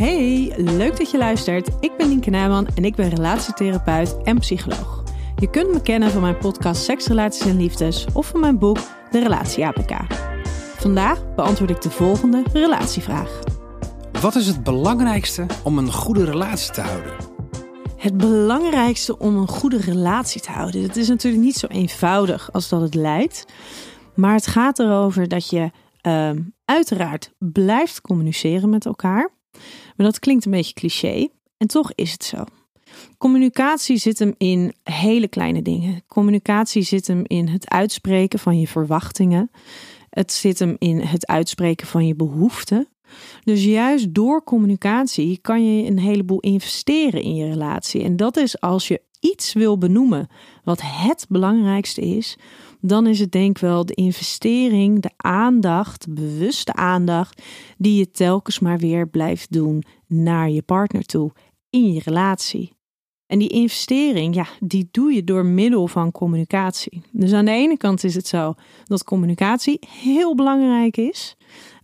Hey, leuk dat je luistert. Ik ben Nienke Nijman en ik ben relatietherapeut en psycholoog. Je kunt me kennen van mijn podcast Seks, Relaties en Liefdes of van mijn boek De Relatie APK. Vandaag beantwoord ik de volgende relatievraag. Wat is het belangrijkste om een goede relatie te houden? Het belangrijkste om een goede relatie te houden. Het is natuurlijk niet zo eenvoudig als dat het lijkt. Maar het gaat erover dat je uh, uiteraard blijft communiceren met elkaar. Maar dat klinkt een beetje cliché. En toch is het zo. Communicatie zit hem in hele kleine dingen. Communicatie zit hem in het uitspreken van je verwachtingen. Het zit hem in het uitspreken van je behoeften. Dus juist door communicatie kan je een heleboel investeren in je relatie. En dat is als je iets wil benoemen wat het belangrijkste is, dan is het denk ik wel de investering, de aandacht, bewuste aandacht, die je telkens maar weer blijft doen naar je partner toe in je relatie. En die investering, ja, die doe je door middel van communicatie. Dus aan de ene kant is het zo dat communicatie heel belangrijk is.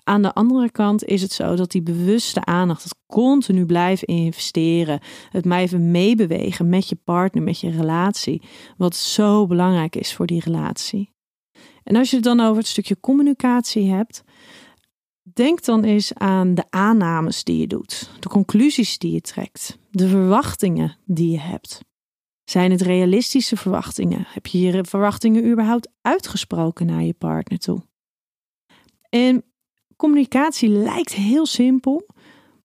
Aan de andere kant is het zo dat die bewuste aandacht, het continu blijven investeren, het blijven meebewegen met je partner, met je relatie, wat zo belangrijk is voor die relatie. En als je het dan over het stukje communicatie hebt, denk dan eens aan de aannames die je doet, de conclusies die je trekt, de verwachtingen die je hebt. Zijn het realistische verwachtingen? Heb je je verwachtingen überhaupt uitgesproken naar je partner toe? En Communicatie lijkt heel simpel,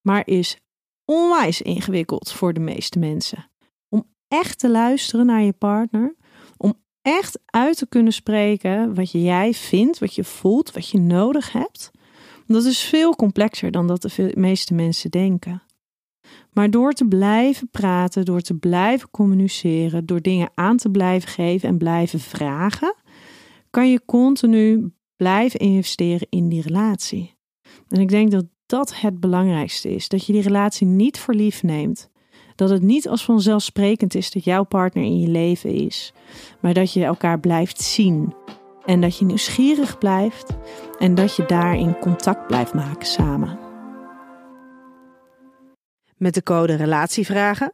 maar is onwijs ingewikkeld voor de meeste mensen. Om echt te luisteren naar je partner, om echt uit te kunnen spreken wat jij vindt, wat je voelt, wat je nodig hebt, dat is veel complexer dan dat de meeste mensen denken. Maar door te blijven praten, door te blijven communiceren, door dingen aan te blijven geven en blijven vragen, kan je continu blijven investeren in die relatie. En ik denk dat dat het belangrijkste is: dat je die relatie niet voor lief neemt. Dat het niet als vanzelfsprekend is dat jouw partner in je leven is, maar dat je elkaar blijft zien. En dat je nieuwsgierig blijft en dat je daarin contact blijft maken samen. Met de code Relatievragen